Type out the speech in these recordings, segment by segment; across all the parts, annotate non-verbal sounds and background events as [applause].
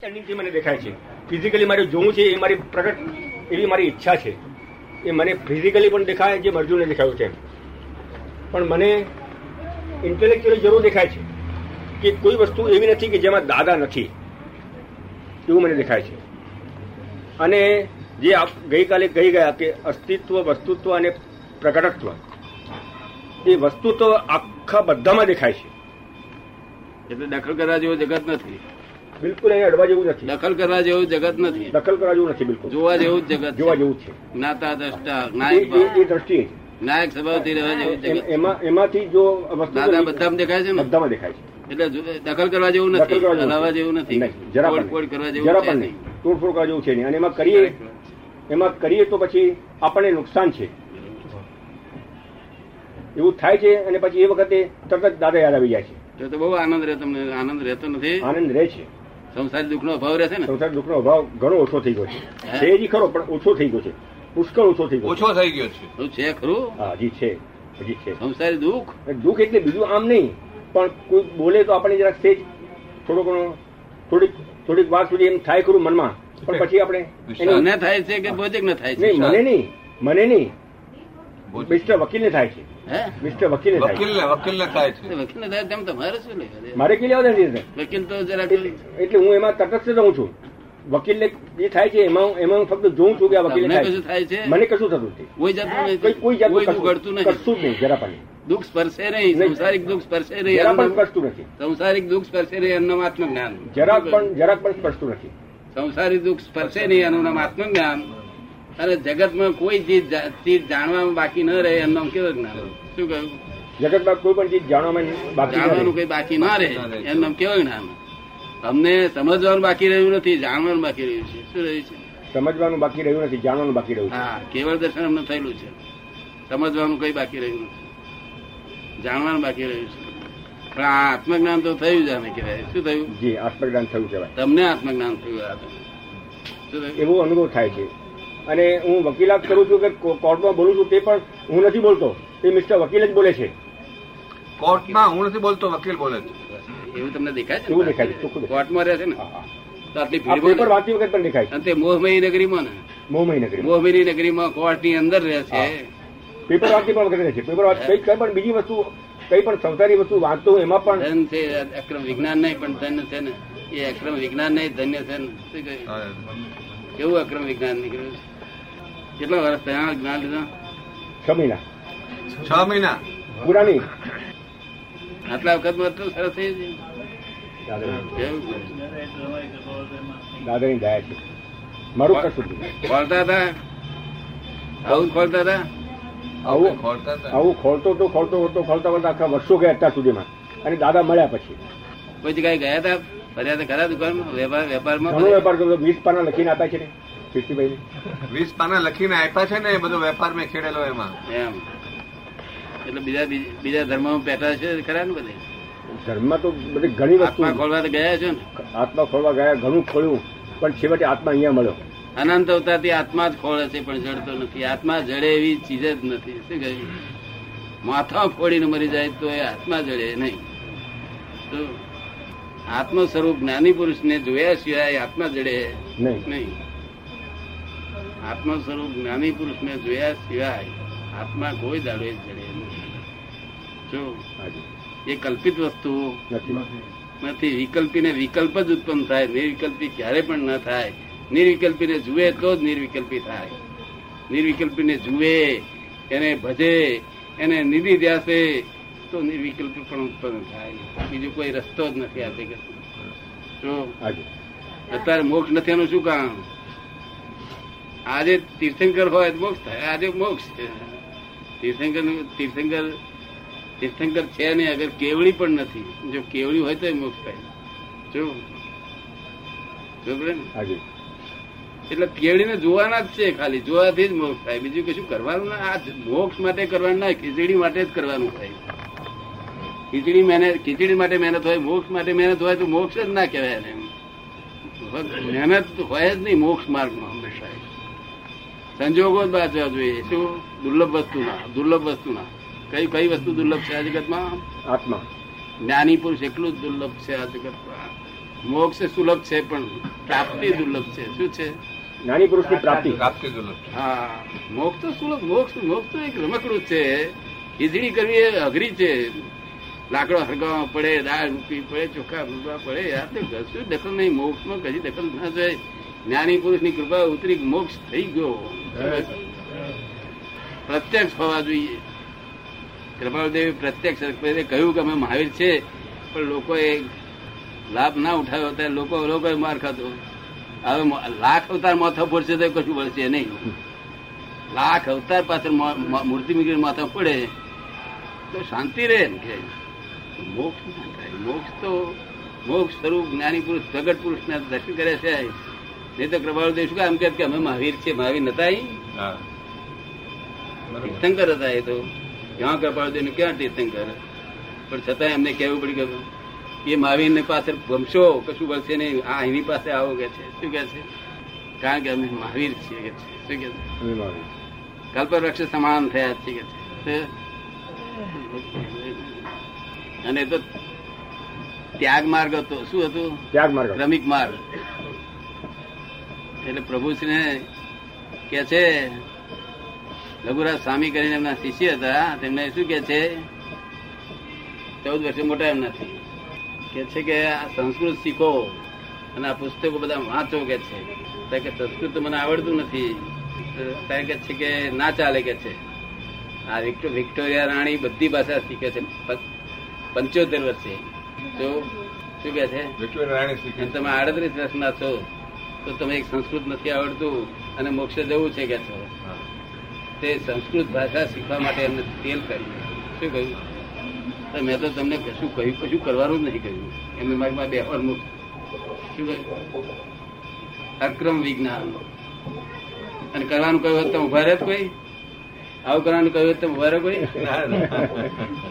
અંડરસ્ટેન્ડિંગથી મને દેખાય છે ફિઝિકલી મારે જોવું છે, એ મારી પ્રગટ, એવી મારી ઈચ્છા છે. એ મને ફિઝિકલી પણ દેખાય, જે અર્જુનને દેખાયું છે. પણ મને ઇન્ટેલેક્ચ્યુઅલી જરૂર દેખાય છે કે કોઈ વસ્તુ એવી નથી કે જેમાં દાદા નથી. એવું મને દેખાય છે. અને જે આપ ગઈકાલે કહી ગયા કે અસ્તિત્વ, વસ્તુત્વ અને પ્રકટત્વ એ વસ્તુ તો આખા બધામાં દેખાય છે. એટલે દખલ કરવા જેવો જગત નથી. બિલકુલ અહીંયા અડવા જેવું નથી. દખલ કરવા જેવું જગત નથી. દખલ કરવા જેવું નથી બિલકુલ. જોવા જેવું જ જગત જોવા જેવું છે. જ્ઞાતા દ્રષ્ટા નાયક એ. દ્રષ્ટિએ નાયક સ્વભાવથી રહેવા જેવું જગત એમાં એમાંથી જો દાદા બધામાં દેખાય છે બધામાં દેખાય છે. એટલે દખલ કરવા જેવું નથી. હલાવવા જેવું નથી. જરા તોડફોડ કરવા જેવું જરા પણ નહીં. તોડફોડ કરવા જેવું છે નહીં. અને એમાં કરીએ એમાં કરીએ તો પછી આપણને નુકસાન છે. એવું થાય છે અને પછી એ વખતે તરત જ દાદા યાદ આવી જાય છે. તો તો બહુ આનંદ રહે તમને આનંદ રહેતો નથી. આનંદ રહે છે. સંસારી દુઃખનો અભાવ રહેશે ને? સંસાર દુઃખનો અભાવ ઘણો ઓછો થઈ ગયો છે. છે હજી ખરો પણ ઓછો થઈ ગયો છે. પુષ્કળ ઓછો થઈ ગયો ઓછો થઈ ગયો છે. છે ખરું? હા હજી છે. હજી છે. સંસારી દુઃખ? દુઃખ એટલે બીજું આમ નહીં પણ કોઈ બોલે તો આપણે જરાક સેજ થોડો ઘણો થોડીક થોડીક વાર સુધી એમ થાય ખરું મનમાં. પણ પછી આપણે એને થાય છે કે ભોજક ને થાય છે? મને નહીં મને નહીં. મિસ્ટર વકીલને થાય છે. હે? મિસ્ટર વકીલને થાય છે. વકીલ વકીલ ને થાય છે. વકીલ ને થાય તેમ તમારે શું લે મારે કે લેવા નથી વકીલ તો જરા એટલે હું એમાં તટસ્થ રહું છું. વકીલને જે થાય છે એમાં એમાં હું ફક્ત જોઉં છું કે આ વકીલ થાય કશું થાય છે? મને કશું થતું નથી. કોઈ જાતનું નહીં. કોઈ કોઈ જાતનું ઘડતું નહીં કશું જ નહીં જરા પણ. દુઃખ સ્પર્શે નહીં. સંસારિક દુઃખ સ્પર્શે જરા નહીં પણ એમનું- સ્પર્શતું નથી. સંસારિક દુઃખ સ્પર્શે નહીં એમનું આત્મજ્ઞાન. જરાક પણ જરાક પણ સ્પર્શતું નથી. સંસારી દુઃખ સ્પર્શે નહીં એનું નામ આત્મજ્ઞાન. અને જગતમાં કોઈ ચીજ ચીજ જાણવામાં બાકી ન રહે એનું કેવો કેવું જ્ઞાન? શું કહ્યું? જગતમાં કોઈ પણ ચીજ જાણવામાં જાણવાનું. કઈ બાકી ના રહે એનું કેવો કેવું જ્ઞાન? અમને સમજવાનું બાકી રહ્યું નથી જાણવાનું બાકી રહ્યું છે. શું રહ્યું છે? સમજવાનું બાકી રહ્યું નથી જાણવાનું બાકી રહ્યું હા કેવળ દર્શન અમને થયેલું છે. સમજવાનું કઈ બાકી રહ્યું નથી. જાણવાનું બાકી રહ્યું છે. પણ આ આત્મજ્ઞાન તો થયું જ આને કહેવાય. શું થયું? જી આત્મજ્ઞાન થયું કહેવાય. તમને આત્મજ્ઞાન થયું? એવો અનુભવ થાય છે. અને હું વકીલાત કરું છું કે કોર્ટમાં બોલું છું તે પણ હું નથી બોલતો. તે મિસ્ટર વકીલ જ બોલે છે. કોર્ટમાં હું નથી બોલતો વકીલ બોલે છે. એવું તમને દેખાય છે એવું દેખાય છે, કોર્ટમાં રહે છે ને. આટલી પેપર ભીડમાં વખત પણ દેખાય છે. અને તે મોહમયી નગરીમાં ને? મોહમય નગરી મોહમયી નગરીમાં કોર્ટની અંદર રહે છે. પેપર વાંચતી પણ વખત રહે છે. પેપર વાંચ કઈ કઈ પણ બીજી વસ્તુ કઈ પણ સંસારી વસ્તુ વાંચતો હોય એમાં પણ ધન છે અક્રમ વિજ્ઞાન નહીં પણ ધન છે ને? એ અક્રમ વિજ્ઞાન નહીં ધન્ય છે ને? કેવું અક્રમ વિજ્ઞાન નીકળ્યું? છે? કેટલા વર્ષ થયા જ્ઞાન લીધા? છ મહિના. છ મહિના? પૂરા નહીં આટલા વખતમાં એટલું સરસ થઈ જાય દાદાની કેવું? છે? દાદાની દયા છે. મારું કશું ખોલતા હતા? આવું ખોલતા હતા? આવું ખોલતા હતા. આવું ખોલતો તો ખોલતો હતો ખોલતા ખોલતા આખા વર્ષો ગયા અત્યાર સુધીમાં. અને દાદા મળ્યા પછી. પછી કઈ ગયા હતા? ફર્યા હતા ખરા દુકાનમાં? વેપાર વેપારમાં વેપાર કરતો વીસ પાના લખીને આપ્યા છે ને. કીર્તિભાઈ વીસ પાના લખીને આપ્યા છે ને એ બધો વેપાર મેં ખેડેલો એમાં. એમ. એટલે બીજા બીજા ધર્મમાં પેટા છે ખરા ને બધે? ધર્મ તો બધી ઘણી વસ્તુ આત્મા ખોલવા તો ગયા છે ને? આત્મા ખોલવા ગયા ઘણું ખોલ્યું પણ છેવટે આત્મા અહીંયા મળ્યો. અનંત અવતારથી આત્મા જ ખોળે છે પણ જડતો નથી. આત્મા જડે એવી ચીજ જ નથી. શું કહ્યું માથા ફોડીને મરી જાય તો એ આત્મા જડે નહીં. તો આત્મ સ્વરૂપ જ્ઞાની પુરુષને જોયા સિવાય આત્મા જડે નહીં. નહીં. આત્મ સ્વરૂપ જ્ઞાની પુરુષને જોયા સિવાય આત્મા કોઈ દાડો જડે નહીં જો એ કલ્પિત વસ્તુ નથી. વિકલ્પી ને વિકલ્પ જ ઉત્પન્ન થાય. નિર્વિકલ્પી ક્યારે પણ ના થાય. નિર્વિકલ્પીને જુએ તો જ નિર્વિકલ્પી થાય. નિર્વિકલ્પીને જુએ એને ભજે એને નિધિ ધ્યાસે તો નિર્વિકલ્પી પણ ઉત્પન્ન થાય. બીજું કોઈ રસ્તો જ નથી આ જગત જો અત્યારે મોક્ષ નથી એનું શું કામ આજે તીર્થંકર હોય તો મોક્ષ થાય. આજે મોક્ષ છે. તીર્થંકર તીર્થંકર તીર્થંકર છે નહીં અગર કેવડી પણ નથી. જો કેવડી હોય તો મોક્ષ થાય. જો એટલે કેવડીને જોવાના જ છે ખાલી. જોવાથી જ મોક્ષ થાય. બીજું કશું કરવાનું ના. આ મોક્ષ માટે કરવાનું ના ખીચડી માટે જ કરવાનું થાય. ખીચડી મહેનત ખીચડી માટે મહેનત હોય મોક્ષ માટે મહેનત હોય તો મોક્ષ જ ના કહેવાય એને. મહેનત હોય જ નહીં મોક્ષ માર્ગમાં હંમેશા. સંજોગો જ બાજવા જોઈએ. શું? દુર્લભ વસ્તુના. દુર્લભ વસ્તુના. કઈ કઈ વસ્તુ દુર્લભ છે આ જગતમાં? આત્મા. જ્ઞાની પુરુષ એટલું જ દુર્લભ છે આ જગતમાં. મોક્ષ સુલભ છે પણ પ્રાપ્તિ દુર્લભ છે. શું છે? જ્ઞાની પુરુષની પ્રાપ્તિ પ્રાપ્તિ. દુર્લભ હા. મોક્ષ તો સુલભ મોક્ષ મોક્ષ તો એક રમકડું છે. ખીચડી કરવી એ અઘરી છે. લાકડો હરગાવવા પડે દાળ મૂકવી પડે ચોખા મૂકવા પડે. આ તો કશું દખલ નહીં. મોક્ષમાં કદી દખલ ના જાય જ્ઞાની પુરુષની કૃપા ઉતરી મોક્ષ થઈ ગયો. પ્રત્યક્ષ હોવા જોઈએ. કૃપાળદેવી પ્રત્યક્ષ કહ્યું કે અમે મહાવીર છે પણ લોકોએ લાભ ના ઉઠાવ્યો ત્યારે લોકો લોકો માર ખાતો હવે લાખ અવતાર માથા પડશે તો કશું પડશે નહીં. લાખ અવતાર પાછળ મૂર્તિ મૂકીને માથા પડે તો શાંતિ રહે ને કે. મોક્ષ ના થાય. મોક્ષ તો મોક્ષ સ્વરૂપ જ્ઞાની પુરુષ પ્રગટ પુરુષ ના દર્શન કરે છે. નહીં તો કૃપાળદેવ શું કામ કે અમે મહાવીર છીએ મહાવીર નતા. તીર્થંકર હતા એ તો. ક્યાં કૃપાળુ દેવ ક્યાં તીર્થંકર? પણ છતાં એમને કહેવું પડ્યું કે એ મહાવીર ને પાસે ગમશો કશું બળશે નહીં. આ એની પાસે આવો કે છે? શું કે છે? કારણ કે અમે મહાવીર છીએ કે છે? શું કે છે? કલ્પવૃક્ષ સમાન થયા છે કે છે? અને તો ત્યાગ માર્ગ હતો. શું હતું? ત્યાગ માર્ગ ક્રમિક માર્ગ. એટલે પ્રભુશ્રીને કે છે લઘુરાજ સ્વામી કરીને એમના શિષ્ય હતા તેમને શું કે છે? ચૌદ વર્ષે મોટા એમ નથી. કે છે કે આ સંસ્કૃત શીખો અને આ પુસ્તકો બધા વાંચો કે છે. કે સંસ્કૃત મને આવડતું નથી. કારણ કે છે કે ના ચાલે કે છે. આ વિક્ટોરિયા રાણી બધી ભાષા શીખે છે. પંચોતેર વર્ષે. તો શું કે છે? વિક્ટોરિયા રાણી શીખે તમે આડત્રીસ વર્ષના છો. તો તમે એક સંસ્કૃત નથી આવડતું અને મોક્ષ જવું છે કે છો? તે સંસ્કૃત ભાષા શીખવા માટે એમને તેલ કર્યું. શું કહ્યું? મેં તો તમને કશું કહ્યું કશું કરવાનું જ નહીં કહ્યું. એમને મારી પાસે બેહવાનું મૂક. શું કહ્યું? અક્રમ વિજ્ઞાન. અને કરવાનું કહ્યું હોત? તો ઊભા રહે કોઈ? આવું કરવાનું કહ્યું તમે ઊભા રહે કોઈ.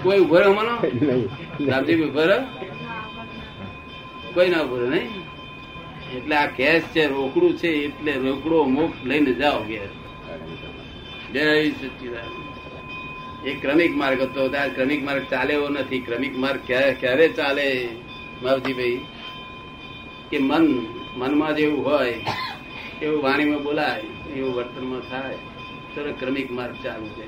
કોઈ ઊભો રહે મનો [laughs] રામજી ઊભો રહે. કોઈ ના ઊભો રહે નહીં? એટલે આ ગેસ છે, રોકડું છે, એટલે રોકડો મોક્ષ લઈને જાઓ સચિદાન એ ક્રમિક માર્ગ હતો આ ક્રમિક માર્ગ ચાલે એવો નથી. ક્રમિક માર્ગ ક્યારે ક્યારે ચાલે, માવજીભાઈ? કે મન, મનમાં જેવું હોય, એવું વાણીમાં બોલાય, એવું વર્તનમાં થાય. તો ક્રમિક માર્ગ ચાલુ છે?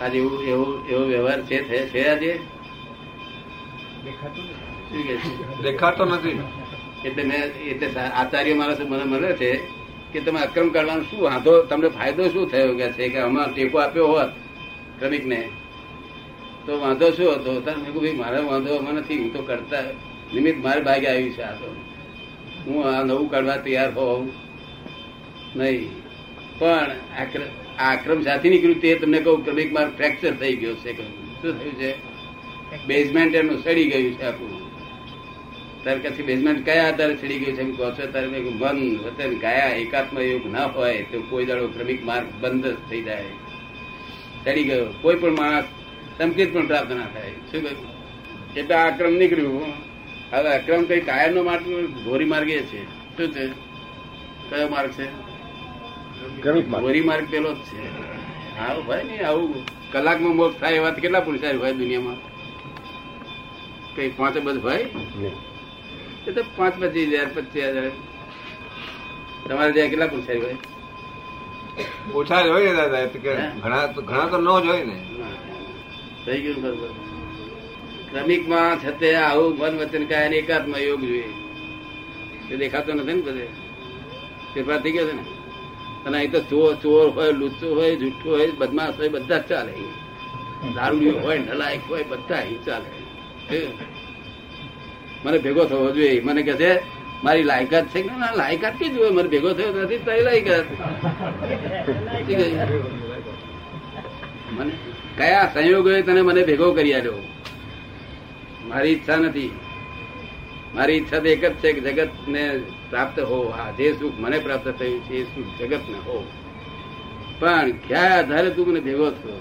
આજે એવું એવો એવો વ્યવહાર છે, થયા છે? આજે દેખાતું દેખાતો નથી. એટલે મેં એટલે આચાર્ય મારા મને મળે છે કે તમે અક્રમ કરવાનો શું વાંધો? તમને ફાયદો શું થયો કે છે કે અમારો ટેકો આપ્યો હોત ક્રમિક ને તો વાંધો શું હતો? તાર મેં કહું ભાઈ મારે વાંધો અમે નથી. હું તો કરતા નિમિત્ત મારે ભાગે આવ્યું છે આ તો. હું આ નવું કાઢવા તૈયાર હોઉં નહીં. પણ આ આક્રમ સાથે નીકળ્યું તે તમને કહું ક્રમિક માર ફ્રેક્ચર થઈ ગયો છે. શું થયું છે? બેઝમેન્ટ એનું સડી ગયું છે આખું. તારે પછી બેઝમેન્ટ કયા આધારે ચડી ગયું છે એમ કહો છો? તારે મન વતન કાયા એકાત્મ યોગ ના હોય તો કોઈ દાડો ક્રમિક માર્ગ બંધ જ થઈ જાય. ચડી ગયો. કોઈ પણ માણસ સંકેત પણ પ્રાપ્ત ના થાય. શું કહ્યું? એટલે આ અક્રમ નીકળ્યું. હવે અક્રમ કઈ કાયમ નો માર્ગ ધોરી માર્ગ એ છે. શું છે? કયો માર્ગ છે? ધોરી માર્ગ પેલો જ છે. હા ભાઈ ને આવું. કલાકમાં મોક્ષ થાય એવા કેટલા પુરુષારી હોય દુનિયામાં? કઈ પાંચ બધ નહીં. એ તો પાંચ પચીસ હજાર પચીસ હજાર. તમારે ત્યાં કેટલા પૂછાય હોય? ઓછા જ હોય ને દાદા કે ઘણા ઘણા તો ન જ હોય ને. થઈ ગયું બરોબર ક્રમિકમાં છતે આવું મન વચન કાય ને એકાત્મ યોગ જોઈએ. તે દેખાતો નથી ને બધે. ફેરફાર થઈ ગયો છે ને? અને અહીં તો ચોર ચોર હોય લુચ્ચો હોય જુઠ્ઠો હોય બદમાશ હોય બધા જ ચાલે. દારૂડિયો હોય નલાયક હોય બધા અહીં ચાલે. મને ભેગો થવો જોઈએ. મને કહે છે મારી લાયકાત છે. કે ના લાયકાત કે જોવે મને ભેગો થયો નથી તારી લાયકાત. મને કયા સંયોગોએ તને મને ભેગો કરી આલ્યો મારી ઈચ્છા નથી. મારી ઈચ્છા તો એક જ છે કે જગત ને પ્રાપ્ત હો. આ જે સુખ મને પ્રાપ્ત થયું છે એ સુખ જગત ને હો. પણ ક્યાં આધારે તું મને ભેગો થયો?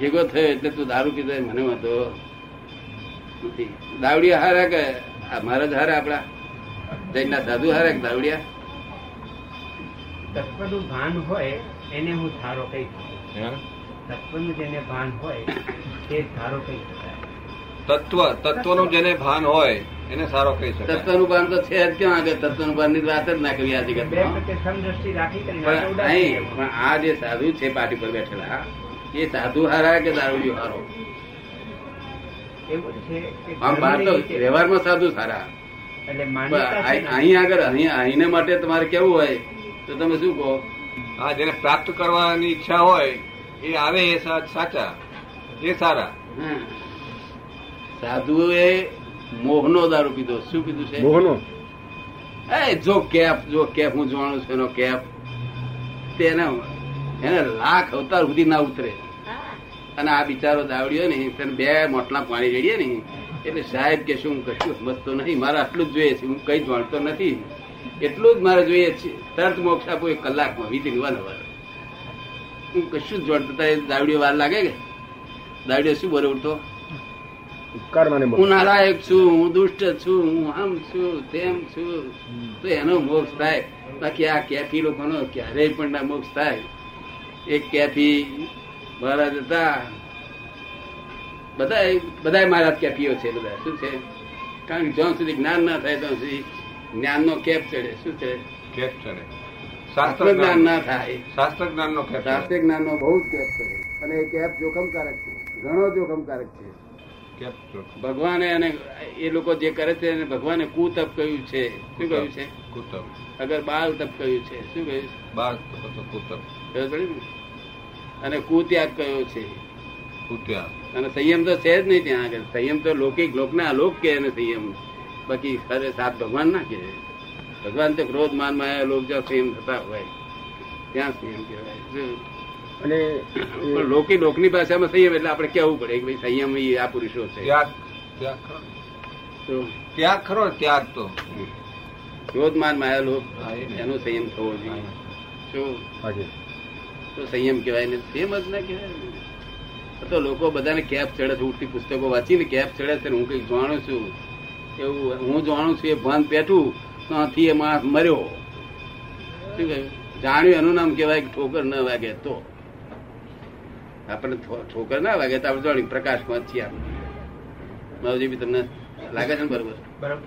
ભેગો થયો એટલે તું દારૂ પીધો મને વાંધો. દાવડિયા હારા કે આ મહારાજ હારા આપડા જૈનના સાધુ હારા કે દાવડિયા તત્વનું ભાન હોય એને હું ધારો કહી તત્વનું જેને ભાન હોય તે ધારો કહી તત્વ તત્વનું જેને ભાન હોય એને સારો કહી શકાય. તત્વનું ભાન તો છે જ ક્યાં આગળ? તત્વનું ભાનની વાત જ ના કરી આ પણ આ જે સાધુ છે પાટી પર બેઠેલા એ સાધુ હારા કે દારૂડિયો હારો? એવું છે કે આમ બહાર તો વ્યવહારમાં સાધુ સારા. એટલે અહીં આગળ અહીં અહીંને માટે તમારે કેવું હોય તો તમે શું કહો? હા જેને પ્રાપ્ત કરવાની ઈચ્છા હોય એ આવે એ સાચા. એ સારા. સાધુ સાધુએ મોહનો દારૂ પીધો. શું પીધું છે? મોહનો? એ જો કેપ જો કેપ હું જાણું છું એનો કેપ. તેને એને લાખ અવતાર સુધી ના ઉતરે. અને આ બિચારો દાવડ્યો ને તને બે મોટલા પાણી રેડીએ ને એટલે સાહેબ કે શું કશું સમજતો નથી મારે આટલું જ જોઈએ છે હું કઈ જાણતો નથી. એટલું જ મારે જોઈએ છે. તરત મોક્ષ આપો એક કલાકમાં વીતી વન વાર હું કશું જ જાણતો દાવડીઓ વાર લાગે કે? દાવડીઓ શું બોલે ઉઠતો. હું નાલાયક છું હું દુષ્ટ છું હું આમ છું તેમ છું. તો એનો મોક્ષ થાય. બાકી આ કેફી લોકોનો ક્યારેય પણ ના મોક્ષ થાય. એક કેફી મહારાજ હતા. બધા બધા મહારાજ કેપીઓ છે બધા? શું છે? કારણ કે જ્યાં સુધી જ્ઞાન ના થાય ત્યાં સુધી જ્ઞાનનો કેપ ચડે. શું છે? કેપ ચડે. શાસ્ત્ર જ્ઞાન. ના થાય. શાસ્ત્ર જ્ઞાન નો કેપ શાસ્ત્ર જ્ઞાનનો બહુ જ કેપ ચડે. અને એ કેપ જોખમકારક છે. ઘણો જોખમકારક છે. ભગવાને અને એ લોકો જે કરે છે એને ભગવાને કુતપ કહ્યું છે. શું કહ્યું છે? કુતપ. અગર બાલ તપ કહ્યું છે. શું કહ્યું છે? બાર તો કુતબ ખબર પડી ને? અને કુત્યાગ કયો છે? કુત્યા અને સંયમ તો છે જ નહીં ત્યાં આગળ. સંયમ તો લૌકિક લોકને અલોક કે એને સંયમ. બાકી ખરે સાત ભગવાન ના કે ભગવાન તો ક્રોધ માનમાં લોક જ્યાં સંયમ થતા હોય. ત્યાં સંયમ કહેવાય? અને [coughs] પણ લોકી લોકની ભાષામાં સંયમ એટલે આપણે કહેવું પડે કે ભાઈ સંયમ એ આ પુરુષો છે. ત્યાગ ત્યાગ ખરો ત્યાગ ખરો ત્યાગ તો. ક્રોધ માન માયા લોક. એનો સંયમ થવો જોઈએ. શું હાજી તો સંયમ કહેવાય ને સંયમ જ ના કહેવાય તો લોકો બધાને કેપ ચડે છે ઉઠતી પુસ્તકો વાંચીને કેપ ચડે છે હું કંઈક જાણું છું. એવું હું જાણું છું એ ભાન પેઠું ત્યાંથી એ માણસ મર્યો. શું કહ્યું? જાણ્યું એનું નામ કહેવાય કે ઠોકર ન વાગે તો. આપણને ઠો- ઠોકર ના વાગે તો આપણે જાણી પ્રકાશમાં છીએ આપણે. માવજી બી તમને લાગે છે ને બરોબર? બરાબર.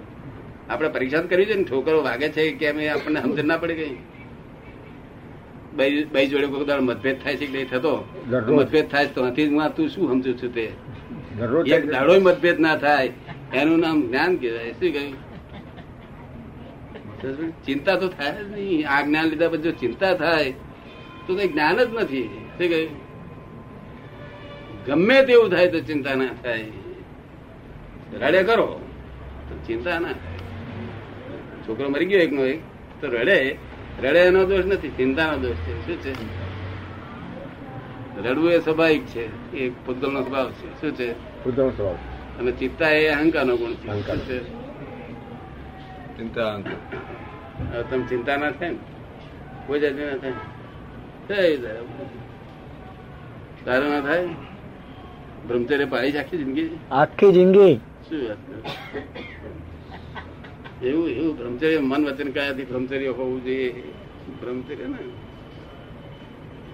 આપણે પરીક્ષા કરવી કરી છે ને ઠોકરો વાગે છે કે કેમ એ આપણને સમજણ ના પડી કઈ બાઈ જોડે કોઈ દાડો મતભેદ થાય છે કે નહીં થતો? મતભેદ થાય તો હું તું શું સમજુ છું તે? એક દાડો મતભેદ ના થાય. એનું નામ જ્ઞાન કહેવાય. શું કહ્યું? ચિંતા તો થાય જ નહીં. આ જ્ઞાન લીધા પછી જો ચિંતા થાય તો કઈ જ્ઞાન જ નથી. શું કહ્યું? ગમે તેવું થાય તો ચિંતા ના થાય. રડે કરો તો ચિંતા ના છોકરો મરી ગયો એકનો એક તો રડે. રડે એનો દોષ નથી ચિંતાનો દોષ છે શું છે? રડવું એ સ્વાભાવિક છે એ પૂતગલનો સ્વભાવ છે શું છે? સ્વભાવ અને ચિત્તા એ અહંકારનો ગુણ છે છે? ચિંતા અહંકાર. હવે તમે ચિંતા ના થાય ને. કોઈ જાતિ ના થાય. તારે ના થાય? બ્રહ્મચર્ય પાડી છે આખી જિંદગી? આખી જિંદગી? શું વાત? એવું એવું બ્રહ્મચર્ય મન વચન કયાથી બ્રહ્મચર્ય હોવું જોઈએ. બ્રહ્મચર્ય ને?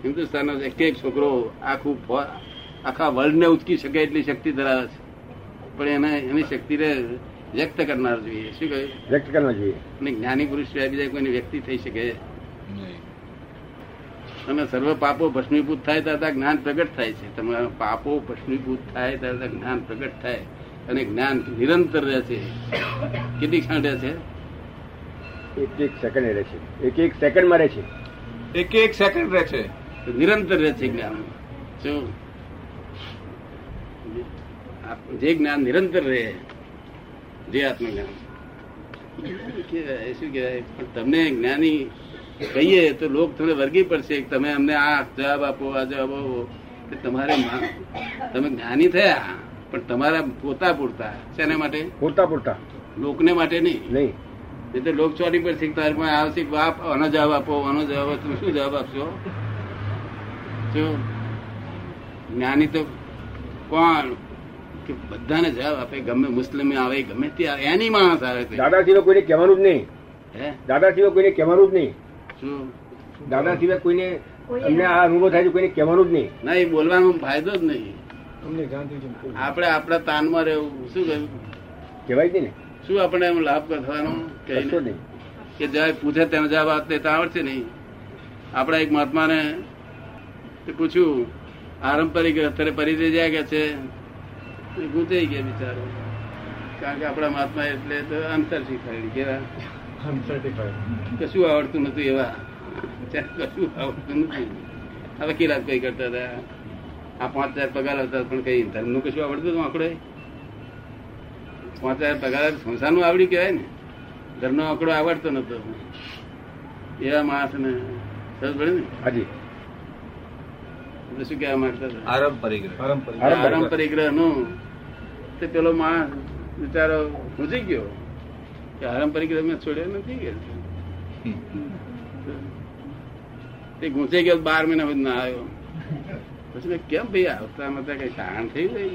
હિન્દુસ્તાનનો એક એક છોકરો આખું આખા વર્લ્ડ ને ઉચકી શકે એટલી શક્તિ ધરાવે છે. પણ એને એની શક્તિને વ્યક્ત કરનાર જોઈએ. શું કહ્યું વ્યક્ત કરનાર જોઈએ. અને જ્ઞાની પુરુષ સિવાય બીજા કોઈની વ્યક્તિ થઈ શકે? અને સર્વ પાપો ભસ્મીભૂત થાય ત્યારે જ્ઞાન પ્રગટ થાય છે. તમારા પાપો ભસ્મીભૂત થાય ત્યારે જ્ઞાન પ્રગટ થાય. અને જ્ઞાન નિરંતર રહે છે. કેટલી ક્ષણ રહે છે? એક એક સેકન્ડ રહે છે. એક એક સેકન્ડમાં રહે છે. એક એક સેકન્ડ રહે છે. નિરંતર રહે છે જ્ઞાન. શું આપ- જે જ્ઞાન નિરંતર રહે જે આત્મજ્ઞાન. શું કહેવાય પણ તમને જ્ઞાની કહીએ તો લોક તમને વર્ગી પડશે. તમે અમને આ જવાબ આપો આ જવાબ આપો. કે તમારે મા- તમે જ્ઞાની થયા. પણ તમારા પોતા પૂરતા શેના માટે? પૂરતા પૂરતા લોકને માટે નહીં? નહીં. એટલે લોક ચોરી પર શીખ તારી પાસે આવશે બાપ આનો જવાબ આપો આનો જવાબ આપો તમે શું જવાબ આપશો? શું જ્ઞાની તો કોણ? કે બધાને જવાબ આપે ગમે મુસ્લિમ આવે ગમે તે આવે. એની માણસ આવે દાદા સિવાય કોઈને કહેવાનું જ નહીં. હે? દાદા સિવાય કોઈને કહેવાનું જ નહીં. શું દાદા સિવાય કોઈને અમને આ અનુભવ થાય છે કોઈને કહેવાનું જ નહીં. ના એ બોલવાનો ફાયદો જ નહીં. આપણે આપણા તાનમાં રહેવું. શું કહ્યું? કહેવાય ને. શું આપણે એમ લાભ કરવાનો? કે જાય પૂછે તેનો જવાબ આપતે તો આવડશે નહીં. આપણા એક મહાત્માને પૂછ્યું આરંપરિક અત્યારે પરિચય જાય કે છે? એ ગૂંચાઈ ગયા બિચારો. કારણ કે આપણા મહાત્મા એટલે તો અંતર શીખવાડી કેવા કશું આવડતું નતું એવા. કશું આવડતું નથી. હવે કિરાત કઈ કરતા હતા. આ પાંચ હજાર પગાર હતા પણ કઈ ધર્મનું કશું આવડતું હતું આંકડો પાંચ હજાર પગાર સંસારનું આવડી કહેવાય ને. ધર્મનો આંકડો આવડતો નતો એવા માણસ ને. સરસ પડે ને? હાજી. શું કહેવા માંગતા આરામ આરંભ પરિગ્રહ. આરંભ પરિગ્રહ. નું તે પેલો માણસ બિચારો સમજી ગયો કે આરંભ પરિગ્રહ મેં છોડ્યો નથી કે. તે ગુંચે ગયો બાર મહિના સુધી ના આવ્યો. પછી મેં કેમ ભાઈ આવતા નતા કઈ કારણ ગઈ?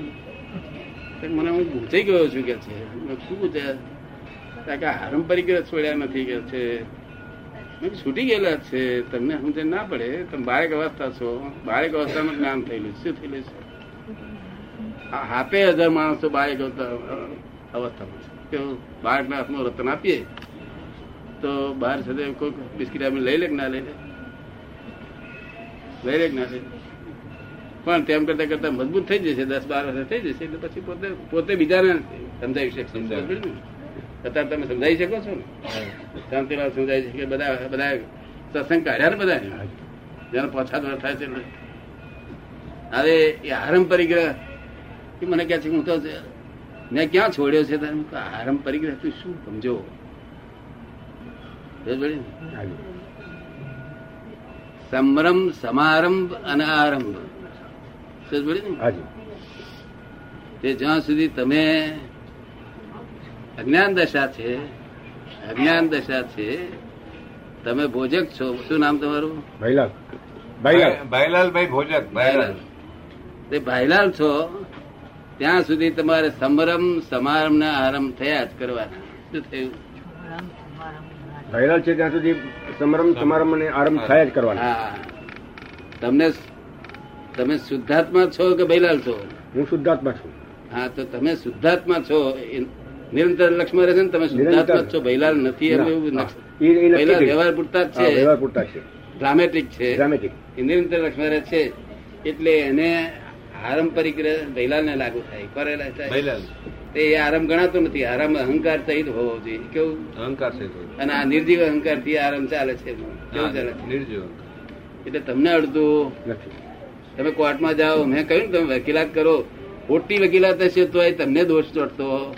તો મને હું ઘૂંચાઈ ગયો છું કે છે. શું પૂછ્યા કે પરિગ્રહ છોડ્યા નથી કે છે. છૂટી ગયેલા છે. તમને સમજ ના પડે. તમે બાળક અવસ્થા છો. બાળક અવસ્થાનું જ્ઞાન થયેલું. શું થયેલું છે? હાથે હજાર માણસો અવસ્થા- અવસ્થામાં છે. કેવું બાળકના હાથમાં રતન આપીએ. તો બહાર સાથે કોઈ બિસ્કીટ આપણે લઈ લે ના લઈ લે? લઈ લે ના લે? પણ તેમ કરતા કરતા મજબૂત થઈ જશે દસ બાર વર્ષ થઈ જશે એટલે પછી પોતે પોતે બીજાને સમજાવી શકે સમજાવી. સમજાવી અત્યારે તમે સમજાવી શકો છો ને? શાંતિલાલ સમજાય છે કે બધા બધા સત્સંગ કાઢ્યા ને બધા? જેનો પછાત વર્ષ થાય છે હવે એ આરંભ પરિગ્રહ એ મને કહે છે હું તો મેં ક્યાં છોડ્યો છે તમે મેં આરંભ પરિગ્રહ તું શું સમજો? સંભ્રમ સમારંભ અને આરંભ. તે જ્યાં સુધી તમે અજ્ઞાન દશા છે અજ્ઞાન દશા છે તમે ભોજક છો. શું નામ તમારું? ભાઈલાલ. ભાઈલાલ. ભાઈલાલભાઈ ભોજક ભાઈલાલ. તે ભાઈલાલ છો. ત્યાં સુધી તમારે સમરમ સમારંભ ને આરંભ થયા જ કરવાના. શું થયું? ભાઈલાલ છે ત્યાં સુધી સમરમ સમારંભ આરંભ થયા જ કરવાના. તમને તમે શુદ્ધાત્મા છો કે બૈલાલ છો? હું શુદ્ધાત્મા છું. હા તો તમે શુદ્ધાત્મા છો. નિરંતર લક્ષ્મણ રહે છે ને તમે શુદ્ધાત્મા છો. બૈલાલ નથી એવું થઈ. વ્યવહાર પૂરતા જ છે. વ્યવહાર પૂરતા છે. ડ્રામેટિક છે. ડ્રામેટિક એ નિરંતર લક્ષ્મણ રહે છે. એટલે એને આરંભ બૈલાલ ને લાગુ થાય. કરેલા થાય તે એ આરામ ગણાતો નથી. આરામ અહંકાર સહિત હોવો જોઈએ. કેવું? અહંકાર છે અને આ નિર્જીવ અહંકારથી આરામ ચાલે છે. કેવું ચાલે નિર્જીવ એટલે તમને અડધું નથી. તમે કોર્ટમાં જાઓ મેં કહ્યું ને તમે વકીલાત કરો. ખોટી વકીલાત હશે તો તમને દોષ ચોટતો.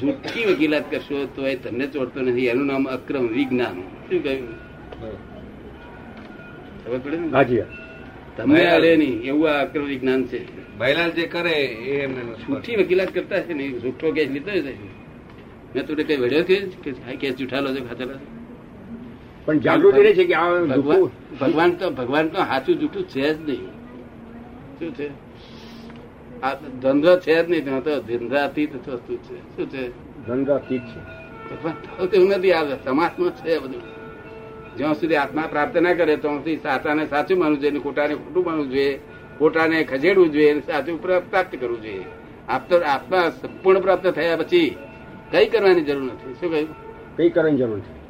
જૂઠી વકીલાત કરશો તો તમને ચોટતો નથી. એનું નામ અક્રમ વિજ્ઞાન. શું કહ્યું? હા. અડે નહીં. એવું આ અક્રમ વિજ્ઞાન છે. ભાઈલાલ જે કરે એ એમને જૂઠી વકીલાત કરતા છે ને જૂઠો કેસ લીધો છે મેં તું કઈ વડ્યો છે? કે કેસ જૂઠાલો છે ખાતેલો છે પણ જાગૃતિ રહે છે કે આ ભગવાન તો ભગવાન તો સાચું જૂઠું છે જ નહીં. શું છે? આ ધંધો છે જ નહીં તો ધંધાતીત વસ્તુ છે. શું છે? ધંધાતીત છે. એવું નથી આવે. સમાજમાં છે બધું. જ્યાં સુધી આત્મા પ્રાપ્ત ના કરે ત્યાં સુધી સાચાને સાચું માનવું જોઈએ ખોટાને ખોટું માનવું જોઈએ ખોટાને ખસેડવું જોઈએ અને સાચું પ્રાપ્ત કરવું જોઈએ. આપતો આત્મા સંપૂર્ણ પ્રાપ્ત થયા પછી કઈ કરવાની જરૂર નથી. શું કહ્યું? કઈ કરવાની જરૂર છે